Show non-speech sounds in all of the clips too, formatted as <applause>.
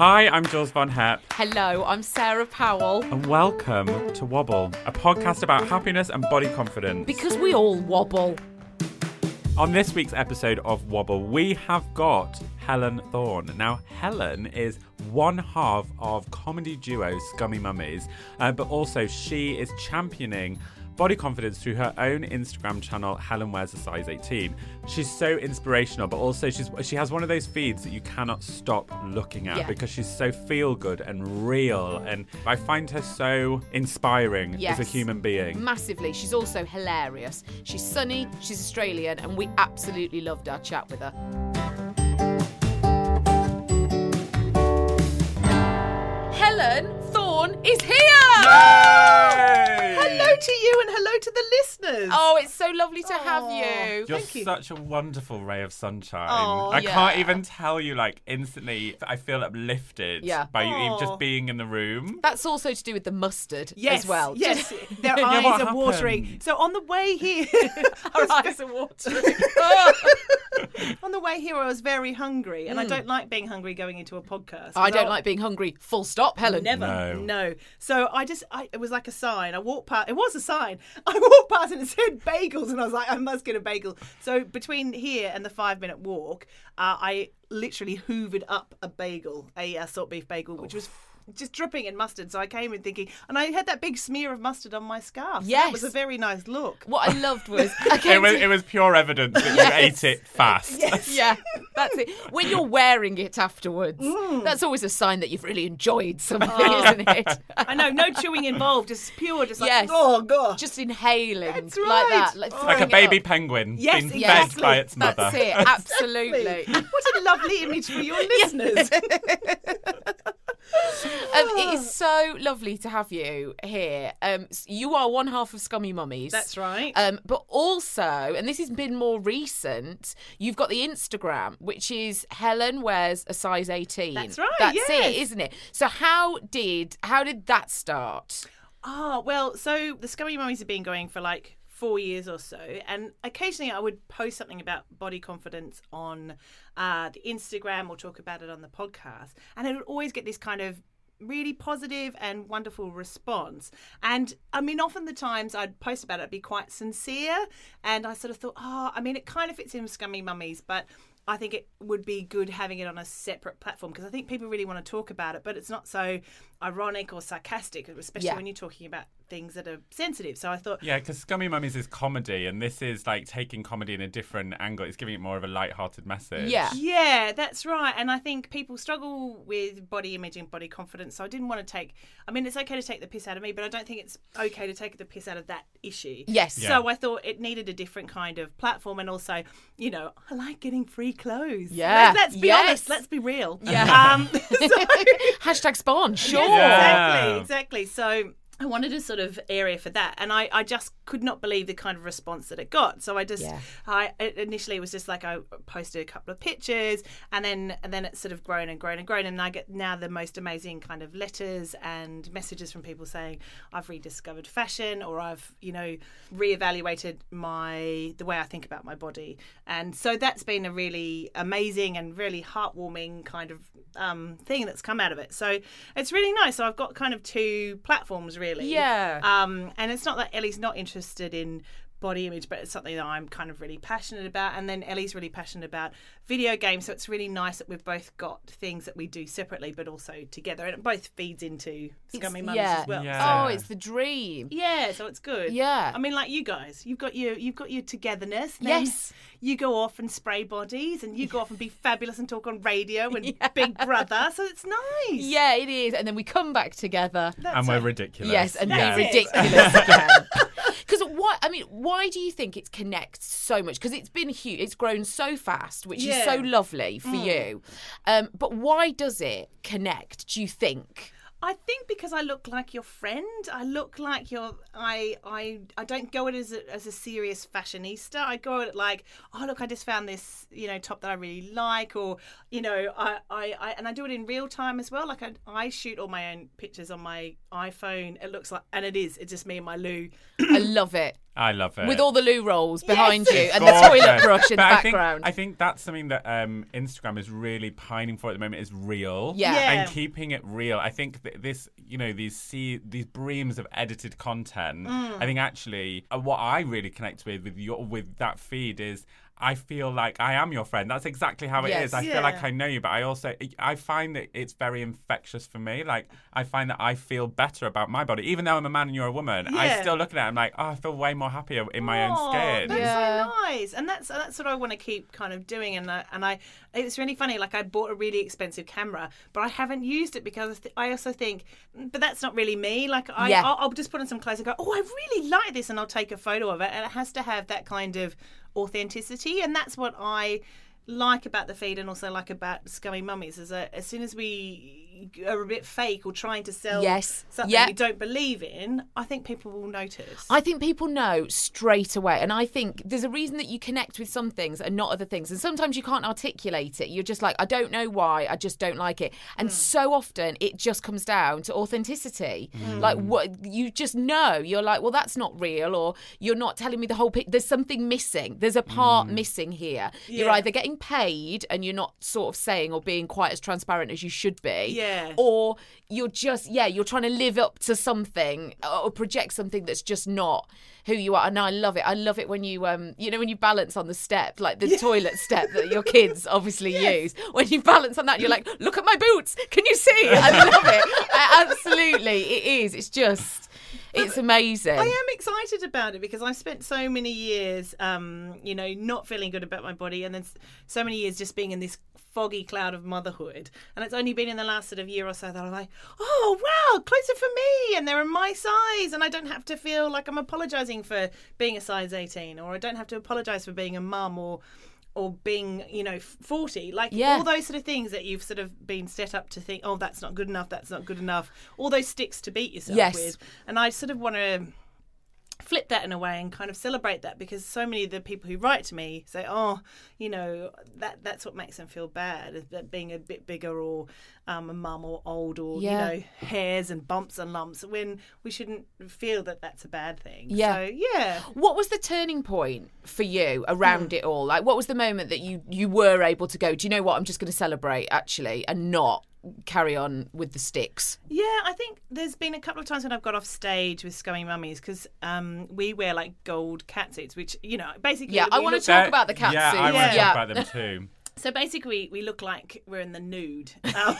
Hi, I'm Jules Von Hep. Hello, I'm Sarah Powell. and welcome to Wobble, a podcast about happiness and body confidence. Because we all wobble. On this week's episode of Wobble, we have got Helen Thorn. Now, Helen is one half of comedy duo Scummy Mummies, uh, but also she is championing body confidence through her own Instagram channel, Helen Wears a Size 18. She's so inspirational, but also she's she has one of those feeds that you cannot stop looking at Yeah. because she's so feel good and real, and I find her so inspiring Yes. as a human being. Massively. She's also hilarious. She's sunny, she's Australian, and we absolutely loved our chat with her. Helen Thorn is here! Yay! Hello to you and hello to the listeners. Oh, it's so lovely to have you. You're Thank you. such a wonderful ray of sunshine. Aw, I yeah. can't even tell you, like, instantly, I feel uplifted Yeah. by you even just being in the room. That's also to do with the mustard yes, as well. Yes, their <laughs> eyes what are watering. So on the way here, <laughs> <laughs> Our eyes are watering. on the way here, I was very hungry, and I hmm. don't like being hungry going into a podcast. I don't So- like being hungry. Full stop, Helen. Never, No. no. So I just, I, it was like a sign. I walked past. It was a sign. <laughs> I walked past and it said bagels, and I was like, I must get a bagel. So between here and the five-minute walk, uh, I literally hoovered up a bagel, a salt beef bagel, which was. Just dripping in mustard, so I came in thinking, and I had that big smear of mustard on my scarf. So it was a very nice look. What I loved <laughs> was I came It was, to- it was pure evidence that you ate it fast. Yes. <laughs> yeah, that's it. When you're wearing it afterwards, Mm. that's always a sign that you've really enjoyed something, Oh. isn't it? <laughs> I know, no chewing involved, just pure, just like, Yes. oh god. Just inhaling That's like that, like, Oh. Like a baby up. penguin Yes, being exactly. fed by its mother. That's it, absolutely. What a lovely image for your listeners. <laughs> Um, it is so lovely to have you here. Um, you are one half of Scummy Mummies. That's right. Um, but also, and this has been more recent, you've got the Instagram, which is Helen wears a size eighteen. That's right, That's yes. it, isn't it? So how did how did that start? Ah, well, so the Scummy Mummies have been going for like four years or so, and occasionally I would post something about body confidence on uh, the Instagram or talk about it on the podcast, and it would always get this kind of really positive and wonderful response. And I mean, often the times I'd post about it, I'd be quite sincere, and I sort of thought, oh, I mean, it kind of fits in with Scummy Mummies, but I think it would be good having it on a separate platform because I think people really want to talk about it, but it's not so ironic or sarcastic, especially Yeah. when you're talking about things that are sensitive. So I thought, Yeah, because Scummy Mummies is comedy, and this is like taking comedy in a different angle. It's giving it more of a light-hearted message. Yeah. yeah, that's right. And I think people struggle with body image and body confidence. So I didn't want to take, I mean, it's okay to take the piss out of me, but I don't think it's okay to take the piss out of that issue. Yes. Yeah. So I thought it needed a different kind of platform, and also, you know, I like getting free clothes. Yeah, let's, let's be yes. honest. Let's be real. Yeah. Um, <laughs> so, <laughs> Hashtag spawn, sure. Yeah. exactly, exactly. So I wanted a sort of area for that, and I, I just could not believe the kind of response that it got. So I just, Yeah. I initially it was just like I posted a couple of pictures, and then and then it's sort of grown and grown and grown, and I get now the most amazing kind of letters and messages from people saying I've rediscovered fashion, or I've you know reevaluated my the way I think about my body, and so that's been a really amazing and really heartwarming kind of um, thing that's come out of it. So it's really nice. So I've got kind of two platforms really. Yeah. Um, and it's not that Ellie's not interested in body image, but it's something that I'm kind of really passionate about. And then Ellie's really passionate about video games. So it's really nice that we've both got things that we do separately, but also together. And it both feeds into Scummy Mums yeah. as well. Yeah. Oh, it's the dream. Yeah, so it's good. Yeah. I mean, like you guys, you've got your you've got your togetherness. then Yes. You go off and spray bodies, and you go off and be <laughs> fabulous and talk on radio and Big Brother. So it's nice. Yeah, it is. And then we come back together. That's and we're it. ridiculous. Yes, and That's be it. ridiculous again. <laughs> Because what I mean, why do you think it connects so much? Because it's been huge, it's grown so fast, which is so lovely for you. Um, but why does it connect? Do you think? I think because I look like your friend, I look like your. I I I don't go it as a, as a serious fashionista. I go it like, oh look, I just found this you know top that I really like, or you know, I I, I and I do it in real time as well. Like I I shoot all my own pictures on my iPhone. It looks like, and it is. It's just me and my loo. I love it. I love it. With all the loo rolls behind you Yes. and the toilet brush in But the I think- background. I think that's something that um, Instagram is really pining for at the moment is real. Yeah. Yeah. And keeping it real. I think that this, you know, these see these breams of edited content. Mm. I think actually uh, what I really connect with with your with that feed is I feel like I am your friend. That's exactly how it is. Yes. I feel like I know you, but I also I find that it's very infectious for me. Like I find that I feel better about my body, even though I'm a man and you're a woman. I still look at it. I'm like, oh, I feel way more happier in my own Aw, skin. That's Yeah. so nice, and that's that's what I want to keep kind of doing. And I, and I, it's really funny. Like I bought a really expensive camera, but I haven't used it because I also think, "Mm, but that's not really me. Like I, Yeah. I'll, I'll just put on some clothes and go, oh, I really like this, and I'll take a photo of it, and it has to have that kind of authenticity, and that's what I like about the feed and also like about scummy mummies is that as soon as we are a bit fake or trying to sell Yes. something Yeah. we don't believe in i think people will notice I think people know straight away. And I think there's a reason that you connect with some things and not other things. And sometimes you can't articulate it. You're just like, I don't know why, I just don't like it. And hmm. so often it just comes down to authenticity. Hmm. Like, what you just know. You're like, well, that's not real, or you're not telling me the whole picture. There's something missing. There's a part hmm. missing here. You're either getting paid and you're not sort of saying or being quite as transparent as you should be. Yeah. Or you're just, yeah, you're trying to live up to something or project something that's just not who you are. And I love it. I love it when you, um, you know, when you balance on the step, like the toilet step that your kids <laughs> obviously use. When you balance on that, you're like, look at my boots. Can you see? I love it. I, absolutely. It is. It's just, it's amazing. I am excited about it because I've spent so many years, um, you know, not feeling good about my body, and then so many years just being in this foggy cloud of motherhood. And it's only been in the last sort of year or so that I'm like, oh wow, clothes are for me, and they're in my size, and I don't have to feel like I'm apologising for being a size 18, or I don't have to apologise for being a mum or. Or being, you know, forty, like Yeah. all those sort of things that you've sort of been set up to think, oh, that's not good enough, that's not good enough. All those sticks to beat yourself Yes. with, and I sort of want to flip that in a way and kind of celebrate that because so many of the people who write to me say, "Oh, you know, that that's what makes them feel bad that being a bit bigger or um, a mum or old or Yeah. you know hairs and bumps and lumps." When we shouldn't feel that that's a bad thing. Yeah. So yeah. What was the turning point for you around it all? Like, what was the moment that you you were able to go? Do you know what? I'm just going to celebrate actually, and not carry on with the sticks. Yeah, I think there's been a couple of times when I've got off stage with Scummy Mummies because um, we wear like gold catsuits, which you know basically. Yeah, I wanna talk about the cat Yeah, I suits. want to Yeah. talk about them too. <laughs> So basically, we look like we're in the nude. <laughs> Um,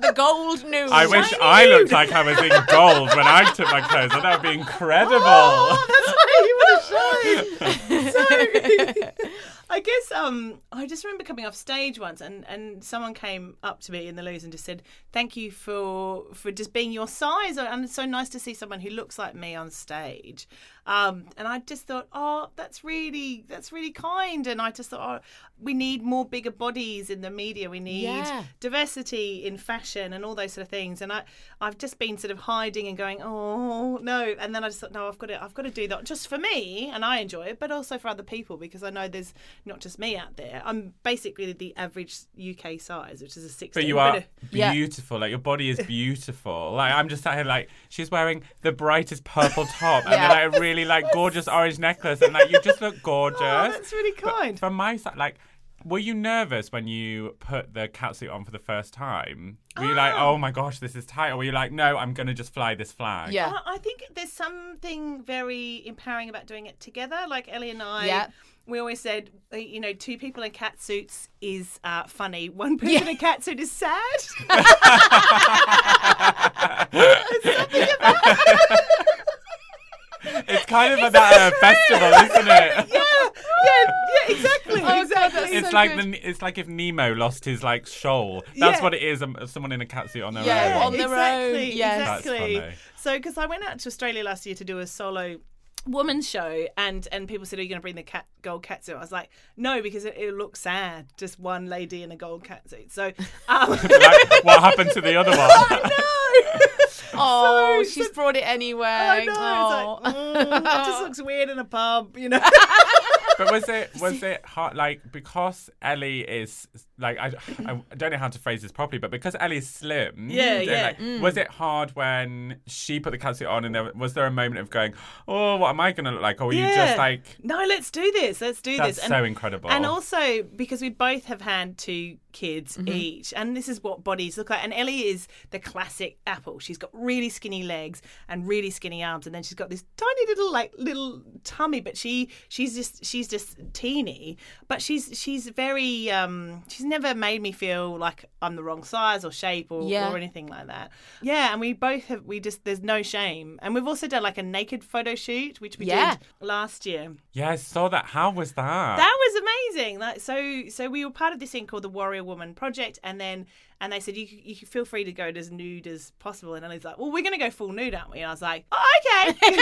The gold news. I wish I looked like I was in gold when I took my clothes. on. That would be <laughs> incredible. Oh, that's why you would have shine. So, I guess um I just remember coming off stage once and and someone came up to me in the loos and just said thank you for for just being your size and it's so nice to see someone who looks like me on stage. Um, and I just thought, oh, that's really that's really kind. And I just thought, oh, we need more bigger bodies in the media. We need Yeah. diversity in fashion and all those sort of things. And I I've just been sort of hiding and going, oh no. And then I just thought, no, I've got to I've got to do that just for me and I enjoy it, but also for other people because I know there's not just me out there. I'm basically the average UK size, which is a 16. But you are uh, Yeah. beautiful. Like your body is beautiful. Like I'm just sat here like she's wearing the brightest purple top and Yeah. like a really like gorgeous orange necklace and like you just look <laughs> gorgeous. Oh, that's really But kind. from my side, like. Were you nervous when you put the catsuit on for the first time? Were you like, oh my gosh, this is tight? Or were you like, no, I'm going to just fly this flag? Yeah. I I think there's something very empowering about doing it together. Like Ellie and I, Yeah. we always said, uh, you know, two people in cat suits is uh, funny. One person in a cat suit is sad. <laughs> <laughs> <laughs> It's kind of about a festival, isn't it? <laughs> yeah, yeah, yeah, exactly, <laughs> Oh, exactly. that's It's so like good. the, it's like if Nemo lost his like shoal. That's Yeah. what it is. Um, someone in a catsuit on their Yeah, own. on their own, exactly, yes. Exactly. So, because I went out to Australia last year to do a solo woman's show, and and people said, "Are you going to bring the cat gold cat suit?" I was like, "No, because it, it looks sad, just one lady in a gold cat suit." So, um, like, what happened to the other one? <laughs> Oh, So- she's so- brought it anyway. I know. Oh. It's like, mm, it just looks weird in a pub, you know. <laughs> but was it was it hard? Like because Ellie is like I, I don't know how to phrase this properly, but because Ellie's slim, Yeah, yeah. like, Was it hard when she put the catsuit on, and there was there a moment of going, "Oh, what am I going to look like?" Or were you just like, no, let's do this. Let's do "That's this. so incredible"? And also because we both have had two kids Mm-hmm. each, and this is what bodies look like. And Ellie is the classic apple. She's got really skinny legs and really skinny arms, and then she's got this tiny little like little tummy. But she she's just she's just teeny, but she's she's very um she's never made me feel like I'm the wrong size or shape or, Yeah. or anything like that. Yeah, and we both have we just there's no shame, and we've also done like a naked photo shoot, which we Yeah. did last year. yeah, I saw that. How was that? That was amazing. Like so, so we were part of this thing called the Warrior Woman Project, and then and they said you you can feel free to go as nude as possible. And Ellie's like, well, we're going to go full nude, aren't we? And I was like, oh, okay.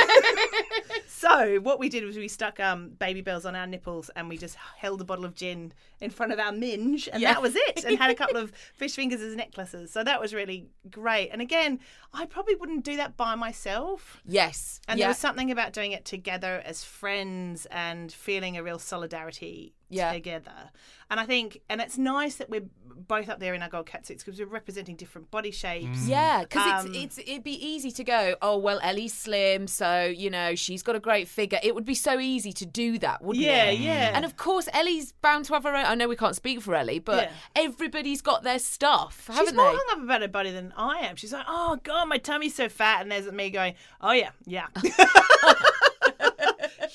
<laughs> so what we did was we stuck um Babybels on our nipples, and we just held a bottle of gin in front of our minge, and Yeah. that was it. And had a couple of <laughs> fish fingers as necklaces. So that was really great. And again, I probably wouldn't do that by myself. Yes. And yeah. there was something about doing it together as friends and feeling a real solidarity Yeah. together. And I think, and it's nice that we're both up there in our gold cat suits because we're representing different body shapes. Yeah, because Um, it's it's it'd be easy to go. Oh well, Ellie's slim, so you know she's got a great figure. It would be so easy to do that, wouldn't Yeah, it? yeah. yeah. And of course, Ellie's bound to have her own. I know we can't speak for Ellie, but Yeah. everybody's got their stuff, She's haven't more they? hung up about her body than I am. She's like, oh, God, my tummy's so fat. And there's me going, oh, yeah, yeah. <laughs>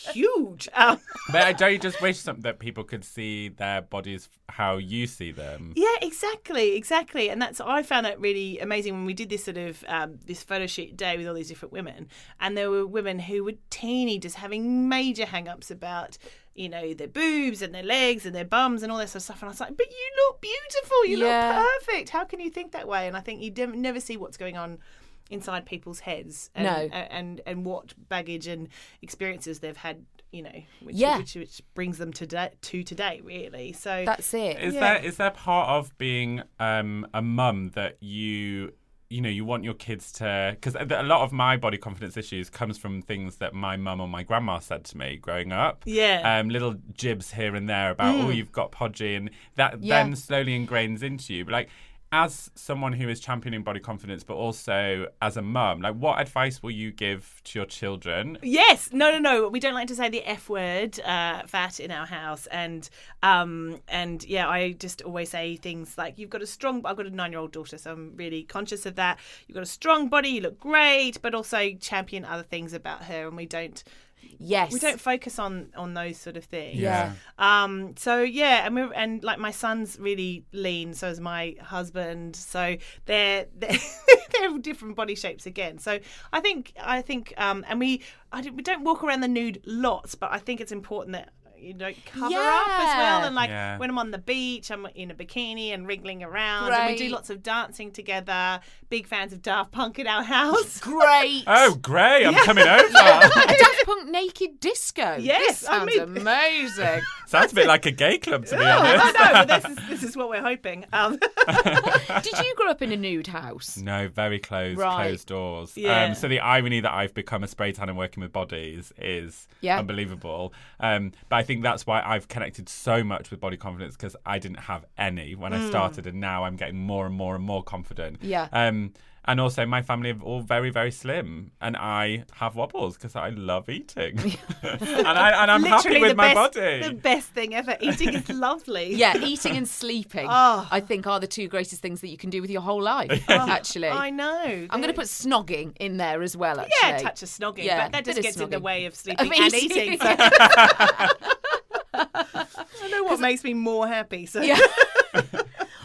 Huge. Um, But I don't you just wish some, that people could see their bodies how you see them. Yeah, exactly, exactly, and that's I found that really amazing when we did this sort of um, this photo shoot day with all these different women, and there were women who were teeny, just having major hang-ups about you know their boobs and their legs and their bums and all that sort of stuff, and I was like, but you look beautiful, you Yeah. look perfect. How can you think that way? And I think you never see what's going on inside people's heads and, No. and, and and what baggage and experiences they've had you know which, Yeah. which, which brings them to, da- to today really so That's it. Is Yeah. there is there part of being um, a mum that you you know you want your kids to because a lot of my body confidence issues comes from things that my mum or my grandma said to me growing up. Yeah. Um, little jibs here and there about oh you've got podgy and that Yeah. then slowly ingrains into you. But like as someone who is championing body confidence, but also as a mum, like what advice will you give to your children? Yes, no, no, no. We don't like to say the F word, uh, fat, in our house, and um, and yeah, I just always say things like, "You've got a strong." I've got a nine-year-old daughter, so I'm really conscious of that. You've got a strong body. You look great, but also champion other things about her, and we don't yes. we don't focus on on those sort of things. Yeah. Um. So yeah, and we're and like my son's really lean, so is my husband. So they're <laughs> they're, they're different body shapes again. So I think I think um and we I don't, we don't walk around the nude lots, but I think it's important that you don't cover up as well. And like Yeah. when I'm on the beach, I'm in a bikini and wriggling around, and we do lots of dancing together. Big fans of Daft Punk at our house. <laughs> Great. Oh, great! I'm coming <laughs> over. Daft Punk naked disco. Yes, this I sounds mean- Oh, <laughs> amazing. Sounds a bit like a gay club, to be Oh, honest. I know, but this is, this is what we're hoping. Um, Did you grow up in a nude house? No, very closed, Right. closed doors. Yeah. Um, so the irony that I've become a spray tan and working with bodies is Yeah. unbelievable. Um, but I think that's why I've connected so much with body confidence because I didn't have any when I started, and now I'm getting more and more and more confident. Yeah. Um, and also, my family are all very, very slim, and I have wobbles because I love eating, <laughs> <laughs> and, I, and I'm happy with my best, body. The best thing ever. Eating is lovely. <laughs> Yeah, eating and sleeping. Oh. I think are the two greatest things that you can do with your whole life. actually, I know. I'm going to put snogging in there as well. Actually, yeah, a touch of snogging, Yeah, but that just of gets in the way of sleeping and eating. eating. So. I know what <laughs> makes me more happy. So Yeah. <laughs>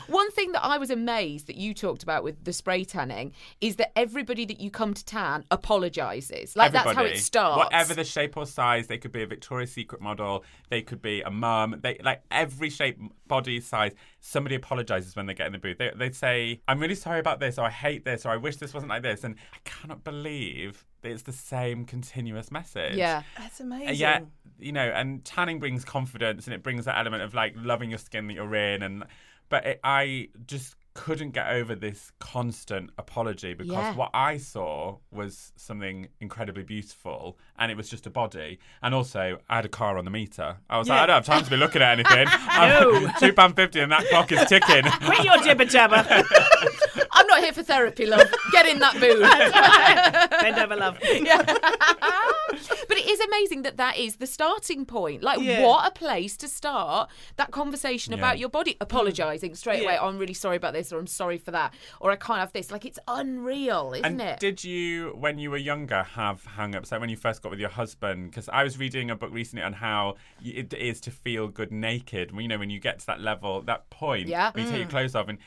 One thing that I was amazed that you talked about with the spray tanning is that everybody that you come to tan apologizes. Like that's how it starts. Whatever the shape or size, they could be a Victoria's Secret model, they could be a mum, they like every shape, body, size. Somebody apologizes when they get in the booth. They they say, "I'm really sorry about this," or "I hate this," or "I wish this wasn't like this," and I cannot believe that it's the same continuous message. Yeah. that's Uh, amazing. Yeah, you know, and tanning brings confidence and it brings that element of like loving your skin that you're in, and but it, I just couldn't get over this constant apology because Yeah. what I saw was something incredibly beautiful, and it was just a body, and also I had a car on the meter. I was like, I don't have time to be looking at anything. <laughs> No. <laughs> two pound fifty, and that clock is ticking. Quit your jibber jabber. <laughs> I'm not here for therapy, love. Get in that mood. Bend over, love. Yeah. <laughs> but it is amazing that that is the starting point. Like, Yeah. what a place to start that conversation Yeah. about your body. Apologizing straight away. Oh, I'm really sorry about this, or I'm sorry for that, or I can't have this. Like, it's unreal, isn't And it? did you, when you were younger, have hang-ups? Like when you first got with your husband? Because I was reading a book recently on how it is to feel good naked. You know, when you get to that level, that point, Yeah. when you take your mm. clothes off. And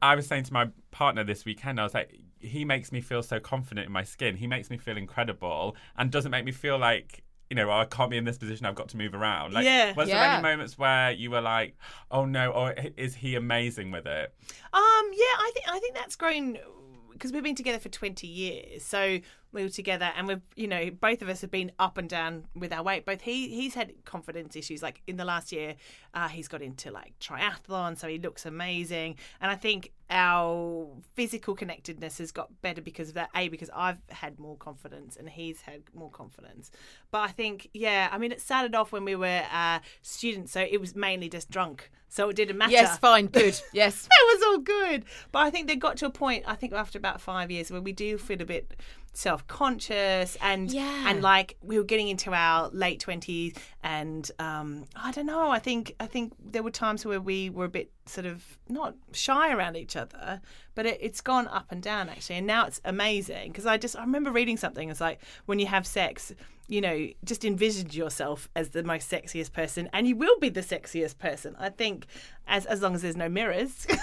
I was saying to my partner this weekend, I was like, he makes me feel so confident in my skin. He makes me feel incredible, and doesn't make me feel like. You know, I can't be in this position. I've got to move around. Like, Yeah. was there any moments where you were like, "Oh no," or is he amazing with it? Um, yeah, I think I think that's grown because we've been together for twenty years. So we were together, and we've you know both of us have been up and down with our weight. Both he he's had confidence issues. Like in the last year, uh, he's got into like triathlon, so he looks amazing. And I think our physical connectedness has got better because of that. A because I've had more confidence, and he's had more confidence. But I think yeah, I mean it started off when we were uh, students, so it was mainly just drunk. So it didn't matter. yes, fine, <laughs> good. Yes. <laughs> That was all good. But I think they got to a point, I think after about five years, where we do feel a bit self conscious and Yeah. and like we were getting into our late twenties and um I don't know, I think I think there were times where we were a bit sort of not shy around each other, but it, it's gone up and down actually. And now it's amazing because I just I remember reading something, it's like when you have sex, you know, just envision yourself as the most sexiest person and you will be the sexiest person. I think as as long as there's no mirrors. <laughs>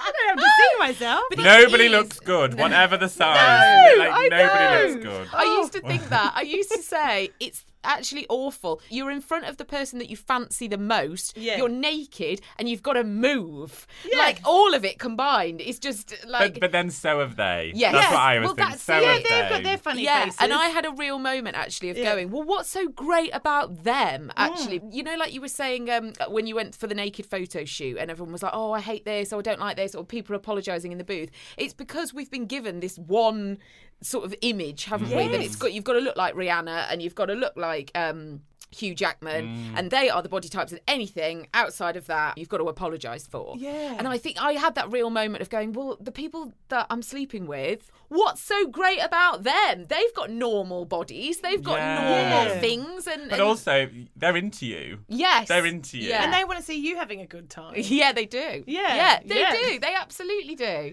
I don't have to see myself. But Nobody is- looks good, whatever the size. No, like, I nobody know. looks good. I used to think that. I used to say it's actually awful. You're in front of the person that you fancy the most. Yeah. You're naked and you've got to move. Yeah. Like all of it combined is just like But, but then so have they. Yes. That's Yes. what I was Well, thinking. that's- So yeah, have they've got their funny yeah, faces. and I had a real moment actually of Yeah. going, well, what's so great about them? Mm. Actually, you know, like you were saying um, when you went for the naked photo shoot, and everyone was like, "Oh, I hate this," or "I don't like this," or people apologising in the booth. It's because we've been given this one sort of image, haven't we? That it's Yes. got you've got to look like Rihanna, and you've got to look like. Um, Hugh Jackman, Mm. and they are the body types, and anything outside of that, you've got to apologise for. Yeah. And I think I had that real moment of going, well, the people that I'm sleeping with, what's so great about them? They've got normal bodies, they've got Yeah. normal Yeah. things, and, But and- also, they're into you. yes, they're into you. Yeah. and they want to see you having a good time. <laughs> yeah, they do. Yeah, yeah, they yeah. do. They absolutely do.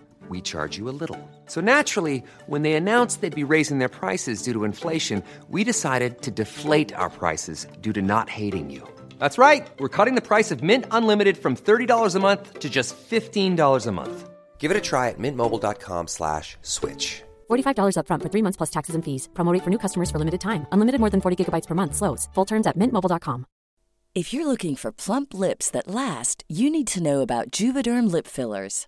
we charge you a little. So naturally, when they announced they'd be raising their prices due to inflation, we decided to deflate our prices due to not hating you. That's right. We're cutting the price of Mint Unlimited from $30 a month to just $15 a month. Give it a try at mintmobile.com slash switch. $45 upfront for three months plus taxes and fees. Promo rate for new customers for limited time. Unlimited more than 40 gigabytes per month. Slows. Full terms at mintmobile.com. If you're looking for plump lips that last, you need to know about Juvederm lip fillers.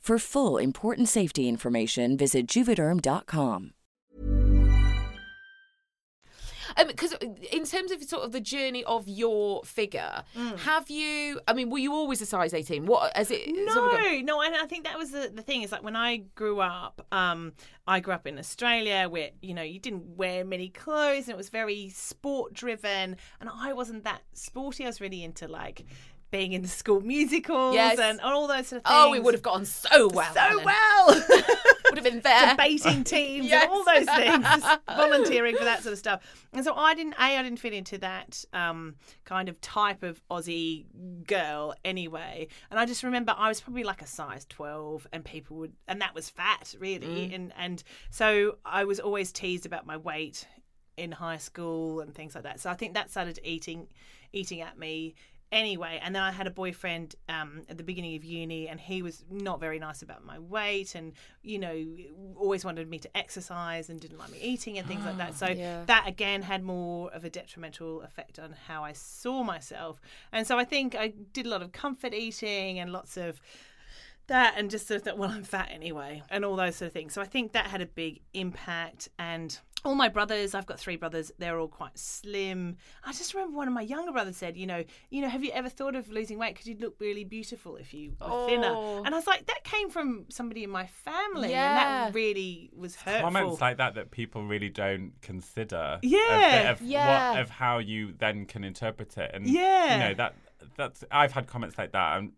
For full important safety information, visit juvederm.com. Because um, uh, in terms of sort of the journey of your figure, mm. have you? I mean, were you always a size eighteen? What as it? No, sort no, and I think that was the, the thing is like when I grew up, um, I grew up in Australia where you know you didn't wear many clothes and it was very sport driven, and I wasn't that sporty. I was really into like being in the school musicals Yes. and all those sort of things. Oh, we would have gotten so well. so Helen. well. <laughs> Would have been there. debating <laughs> teams Yes. and all those things, <laughs> volunteering for that sort of stuff. And so I didn't, a, I didn't fit into that um, kind of type of Aussie girl anyway. And I just remember I was probably like a size twelve, and people would, and that was fat really, and and so I was always teased about my weight in high school and things like that. So I think that started eating, eating at me anyway and then i had a boyfriend um, at the beginning of uni and he was not very nice about my weight and you know always wanted me to exercise and didn't like me eating and things like that <gasps> so Yeah. that again had more of a detrimental effect on how i saw myself and so i think i did a lot of comfort eating and lots of that and just sort of thought, well, I'm fat anyway, and all those sort of things. So I think that had a big impact. And all my brothers, I've got three brothers, they're all quite slim. I just remember one of my younger brothers said, you know, you know, have you ever thought of losing weight because you'd look really beautiful if you were thinner? Oh. And I was like, that came from somebody in my family, and that really was hurtful. Comments like that that people really don't consider. Yeah. bit of Yeah. What, of how you then can interpret it, and Yeah. you know that that's I've had comments like that. I'm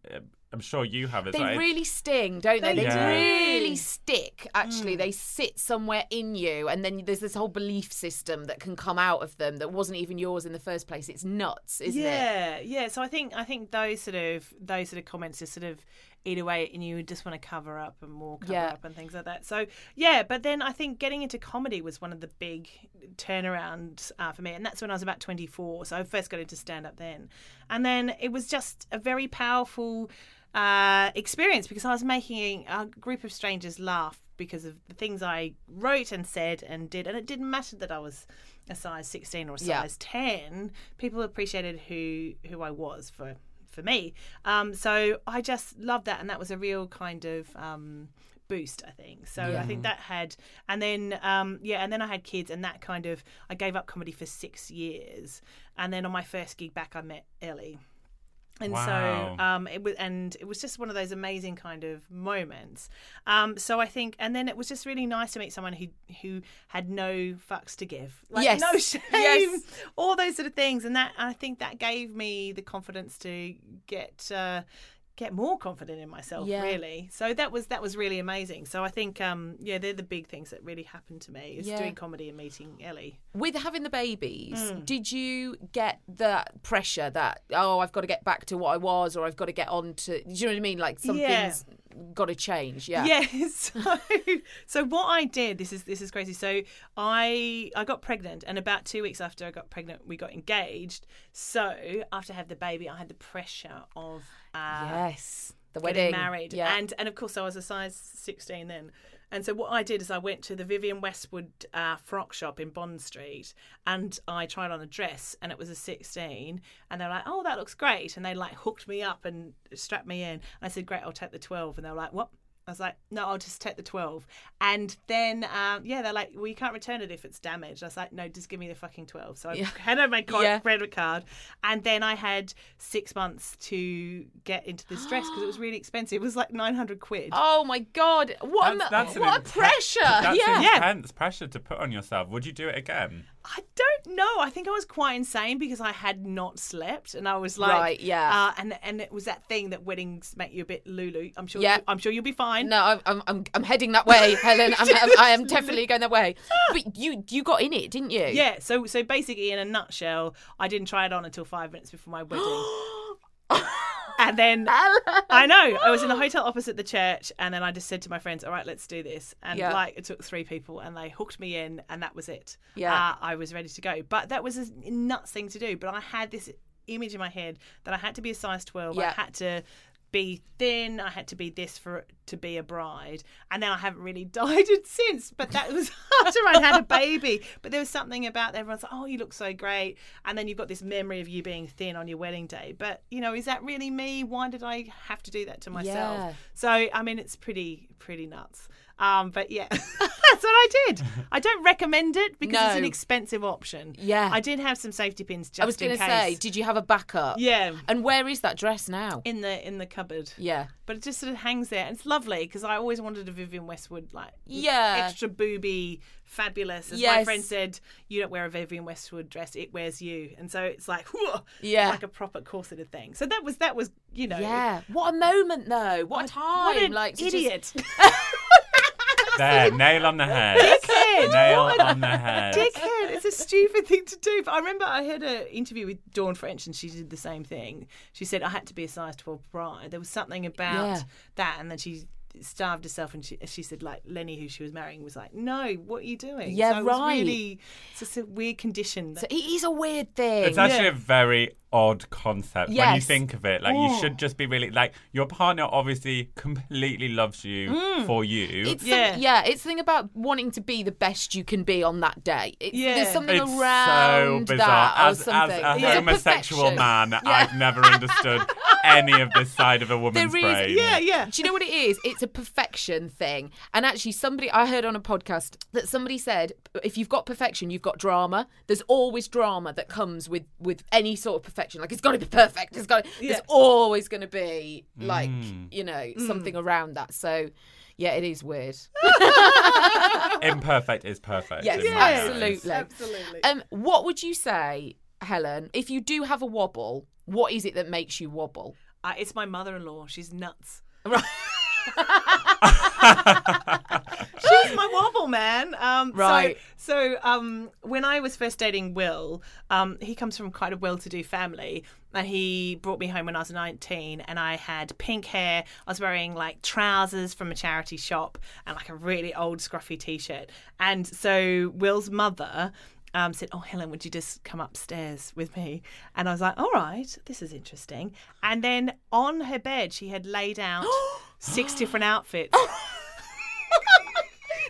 I'm sure you have as They well. really sting, don't they? They They, do. really stick. Mm. Actually, they sit somewhere in you, and then there's this whole belief system that can come out of them that wasn't even yours in the first place. It's nuts, isn't it? yeah, yeah. So I think I think those sort of those sort of comments just sort of eat away, and you just want to cover up and more cover Yeah. up and things like that. So yeah, but then I think getting into comedy was one of the big turnarounds uh, for me, and that's when I was about twenty four. So I first got into stand up then, and then it was just a very powerful uh, experience because I was making a group of strangers laugh because of the things I wrote and said and did, and it didn't matter that I was a size 16 or a Yeah. size 10 people appreciated who who I was for for me. Um so I just loved that and that was a real kind of um boost I think. So I think that had and then um yeah and then I had kids and that kind of I gave up comedy for 6 years. And then on my first gig back I met Ellie and Wow. so um, it was, and it was just one of those amazing kind of moments. Um, so I think, and then it was just really nice to meet someone who who had no fucks to give, like Yes. no shame, Yes. all those sort of things. And that I think that gave me the confidence to get uh, get more confident in myself, Yeah. really. So that was that was really amazing. So I think, um, yeah, they're the big things that really happened to me is Yeah. doing comedy and meeting Ellie. With having the babies, Mm. did you get that pressure that oh I've got to get back to what I was or I've got to get on to? Do you know what I mean? Like Yeah. something's got to change. Yeah. Yes. <laughs> So, so what I did, this is this is crazy. So I I got pregnant, and about two weeks after I got pregnant, we got engaged. So after I had the baby, I had the pressure of uh, Yes. The wedding, married, yeah. and and of course I was a size sixteen then. And so what I did is I went to the Vivienne Westwood uh, frock shop in Bond Street, and I tried on a dress, and it was a sixteen. And they were like, "Oh, that looks great," and they like hooked me up and strapped me in. And I said, "Great, I'll take the 12. And they were like, "What?" I was like, no, I'll just take the 12. And then, um, yeah, they're like, well, you can't return it if it's damaged. I was like, no, just give me the fucking 12. So I Yeah. handed my card, Yeah. credit card. And then I had six months to get into this dress because it was really expensive. It was like 900 quid. Oh my god! What That's, that's an what a inten- pressure! That's yeah. intense pressure to put on yourself. Would you do it again? I don't know. I think I was quite insane because I had not slept, and I was like, Right, yeah. uh, and and it was that thing that weddings make you a bit lulu. I'm sure. Yeah. You, I'm sure you'll be fine. No, I'm, I'm, I'm, heading that way, <laughs> Helen. I'm, I'm, I am definitely going that way. <laughs> But you, you got in it, didn't you? Yeah. So so basically, in a nutshell, I didn't try it on until five minutes before my <gasps> wedding. <laughs> And then <laughs> I know I was in the hotel opposite the church, and then I just said to my friends, "All right, let's do this." And Yeah. like it took three people, and they hooked me in, and that was it. Yeah. uh, I was ready to go. But that was a nuts thing to do. But I had this image in my head that I had to be a size twelve. Yeah. I had to be thin. I had to be this for to be a bride, and then I haven't really <laughs> dieted since. But that was <laughs> after I had a baby. But there was something about everyone's like, "Oh, you look so great," and then you've got this memory of you being thin on your wedding day. But you know, is that really me? Why did I have to do that to myself? Yeah. So I mean, it's pretty pretty nuts. Um, but yeah, <laughs> that's what I did. I don't recommend it because it's an expensive option. Yeah. I did have some safety pins just I was in going to case. say, did you have a backup? Yeah. And where is that dress now? in the in the cupboard. Yeah. But it just sort of hangs there. And it's lovely because I always wanted a Vivienne Westwood like Yeah. extra booby, fabulous. As my friend said, you don't wear a Vivienne Westwood dress; it wears you. And so it's like, <laughs> whoa, Yeah. like a proper corseted thing. So that was that was you know, Yeah. What a moment, though. What a time. what an like to just- idiot, <laughs> There, <laughs> nail on the head. Dickhead. Nail on the head. dickhead. It's a stupid thing to do. But I remember I had an interview with Dawn French, and she did the same thing. She said I had to be a size twelve bride. There was something about Yeah. that, and then she starved herself and she, she said like Lenny who she was marrying was like no what are you doing Yeah, so it was right. really it's just a weird condition So it is a weird thing. It's actually Yeah. a very odd concept when you think of it. Like you should just be really like your partner obviously completely loves you mm. for you. It's Yeah. yeah. yeah, it's the thing about wanting to be the best you can be on that day. It's, Yeah. There's something It's so around bizarre. that or As, as something. a It's a homosexual perfection. man, Yeah. I've never understood <laughs> any of this side of a woman's There is, brain. yeah yeah Do you know what it is? It's a perfection thing. And actually, somebody I heard on a podcast that somebody said, if you've got perfection, you've got drama. There's always drama that comes with with any sort of perfection. Like it's got to be perfect. It's got. Yeah. There's always going to be like Mm. you know something around that. So yeah, it is weird. <laughs> Imperfect is perfect. Yes, in my eyes. absolutely. absolutely Um, what would you say, Helen, if you do have a wobble? What is it that makes you wobble? uh, it's my mother-in-law she's nuts Right. <laughs> <laughs> my wobble man. Um, Right. So, so um, when I was first dating Will, um, he comes from quite a well-to-do family, and he brought me home when I was 19, and I had pink hair. I was wearing like trousers from a charity shop and like a really old scruffy t-shirt. And so Will's mother. Um, said, "Oh, Helen, would you just come upstairs with me?" And I was like, "All right, this is interesting." And then on her bed, she had laid out <gasps> six different outfits. <laughs>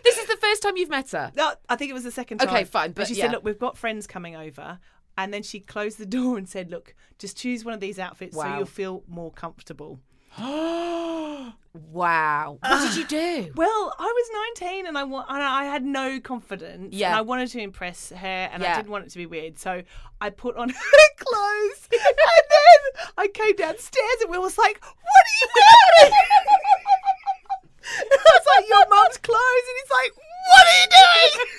This is the first time you've met her. No, I think it was the second time. Okay, fine, but she yeah. said, "Look, we've got friends coming over," and then she closed the <laughs> door and said, "Look, just choose one of these outfits so you'll feel more comfortable." <gasps> Wow. What did you do? <sighs> Well, I was 19 and I wa- and I had no confidence. Yeah. And I wanted to impress her and I didn't want it to be weird. So I put on <laughs> her clothes and then I came downstairs and Will was like, What are you wearing? <laughs> I was like, Your mum's clothes. And he's like, What are you doing? <laughs>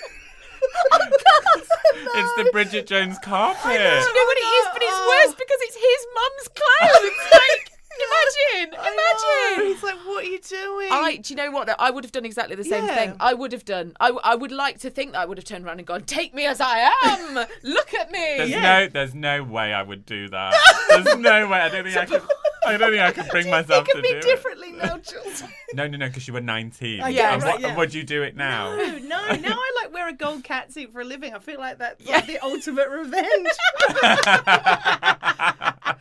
It's the Bridget Jones carpet. I Do you know what it is? But it's worse because it's his mum's clothes. like, <laughs> imagine, I know. imagine. He's like, What are you doing? I, do you know what? I would have done exactly the same Yeah. thing. I would have done. I, I would like to think that I would have turned around and gone, "Take me as I am. <laughs> Look at me." There's Yeah. no, there's no way I would do that. There's no way. I don't think I could. I don't think I could bring <laughs> myself Think to of me do differently now, <laughs> Jules. No, no, no, because you were 19. Oh, yeah, and right, what- yeah. would you do it now? No, no. Now I like wear a gold cat suit for a living. I feel like that's like the ultimate revenge. <laughs>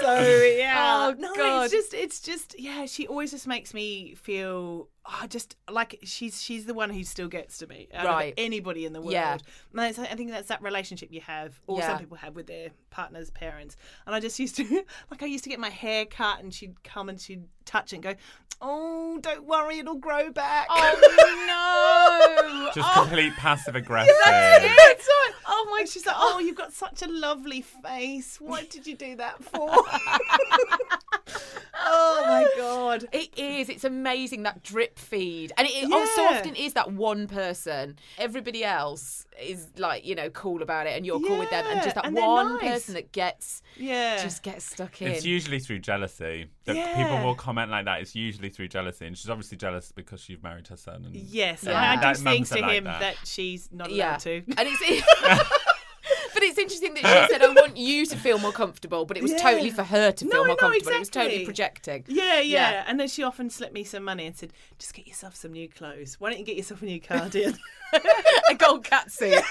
so yeah. Oh, no, God. it's just it's just yeah, she always just makes me feel oh, just like she's she's the one who still gets to me out of Right. anybody in the world. Yeah. And it's, I think that's that relationship you have, or Yeah. some people have with their partners' parents. And I just used to <laughs> like I used to get my hair cut, and she'd come and she'd touch it and go, "Oh, don't worry, it'll grow back." Oh <laughs> no! Just oh. complete passive aggressive. That's right. Oh my! She's like, "Oh, you've got such a lovely face. What did you do that for?" <laughs> oh my <laughs> god! It is. It's amazing that drip feed, and it, it oh, so often is that one person. Everybody else is like you know cool about it, and you're cool with them, and just that and one nice. person that gets Yeah. just gets stuck in. It's usually through jealousy that Yeah. people will comment like that. It's usually through jealousy, and she's obviously jealous because you've married her son. And Yes, and Yeah. I, I do That things to like him that. that. she's not allowed yeah, to. and it's. <laughs> <laughs> But it's interesting that she said, "I want you to feel more comfortable," but it was Yeah. totally for her to feel No, more no, comfortable. It was totally projecting. Yeah, yeah, Yeah. And then she often slipped me some money and said, "Just get yourself some new clothes. Why don't you get yourself a new cardigan?" <laughs> a gold cat suit.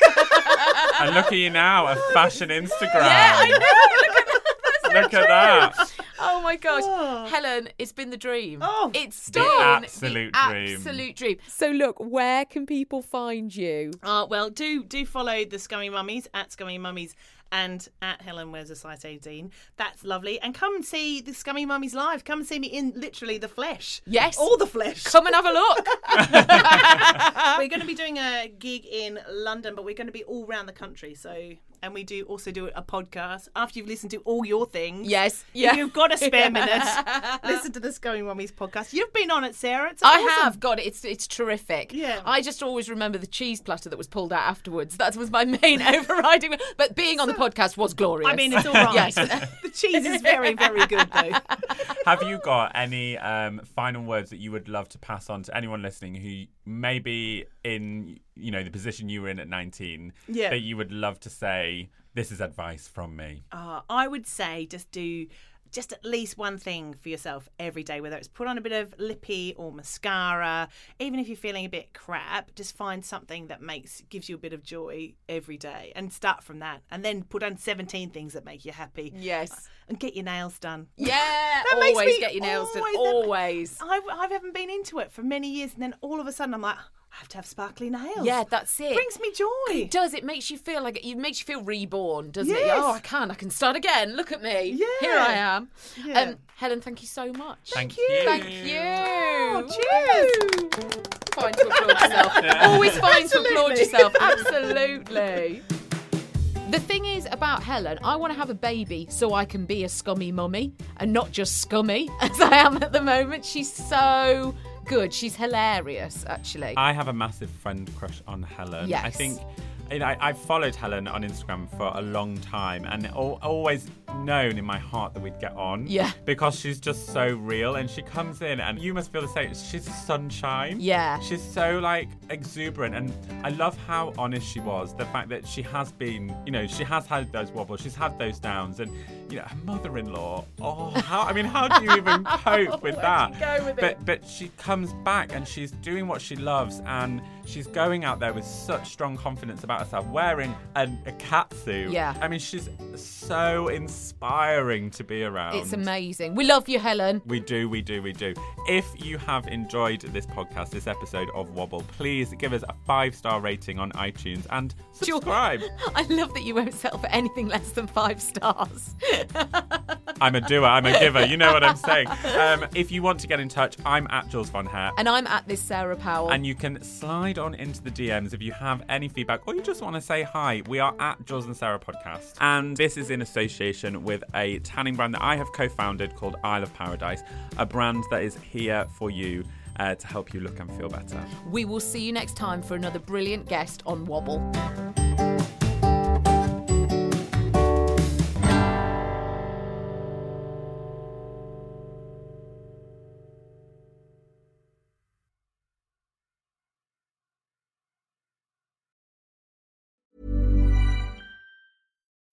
and look at you now, a fashion Instagram. <laughs> yeah, I know. Look at that. Oh my gosh, Oh. Helen, it's been the dream. Oh, it's The been absolute the dream. Absolute dream. So look, where can people find you? Uh, well, do do follow the Scummy Mummies at Scummy Mummies and at Helen Wears a Size 18. That's lovely. And come and see the Scummy Mummies live. Come and see me in literally the flesh. Yes. All the flesh. Come and have a look. <laughs> <laughs> we're going to be doing a gig in London, but we're going to be all around the country. So, and we do also do a podcast after you've listened to all your things. Yes, If yeah. you've got a spare <laughs> minute, listen to the Scummy Mummies podcast. You've been on it, Sarah. It's I awesome. have. God, it's it's terrific. Yeah. I just always remember the cheese platter that was pulled out afterwards. That was my main <laughs> overriding. But being on the podcast was glorious. I mean, it's all right. Yes. <laughs> the cheese is very, very good, though. Have you got any um, final words that you would love to pass on to anyone listening who may be in, you know, the position you were in at 19 Yeah. that you would love to say, this is advice from me? Uh, I would say just do just at least one thing for yourself every day, whether it's put on a bit of lippy or mascara. Even if you're feeling a bit crap, just find something that makes gives you a bit of joy every day, and start from that. And then put on 17 things that make you happy. Yes. And get your nails done. Yeah. <laughs> That always get your nails done. always- Always. I, I haven't been into it for many years, and then all of a sudden I'm like, I have to have sparkly nails. Yeah, that's it. brings me joy. It does. It makes you feel like it makes you feel reborn, doesn't it? Yes. Oh, I can. I can start again. Look at me. Yeah. Here I am. Yeah. Um, Helen, thank you so much. Thank you. Thank you. Oh, cheers. Fine to applaud yourself. <laughs> Always fine to applaud yourself. <laughs> Absolutely. The thing is about Helen, I want to have a baby so I can be a scummy mummy and not just scummy <laughs> as I am at the moment. She's so good. She's hilarious, actually. I have a massive friend crush on Helen. I Yes. think you know, I, I've followed Helen on Instagram for a long time and al- always known in my heart that we'd get on. Yeah. Because she's just so real and she comes in and you must feel the same. She's sunshine. Yeah. She's so like exuberant and I love how honest she was. The fact that she has been, you know, she has had those wobbles, she's had those downs and you know, her mother-in-law. Oh, how I mean, how do you even <laughs> cope with that? go with but it? but she comes back and she's doing what she loves and she's going out there with such strong confidence about herself, wearing a cat suit. Yeah. I mean, she's so inspiring to be around. It's amazing. We love you, Helen. We do, we do, we do. If you have enjoyed this podcast, this episode of Wobble, please give us a five star rating on iTunes and subscribe. <laughs> I love that you won't settle for anything less than five stars. <laughs> I'm a doer, I'm a giver. You know what I'm saying. Um, if you want to get in touch, I'm at Jules Von Hep. and I'm at this Sarah Powell. And you can slide on into the DMs if you have any feedback or you just want to say hi. We are at Jules and Sarah Podcast. And this is in association with a tanning brand that I have co founded called Isle of Paradise, a brand that is here for you uh, to help you look and feel better. we will see you next time for another brilliant guest on Wobble.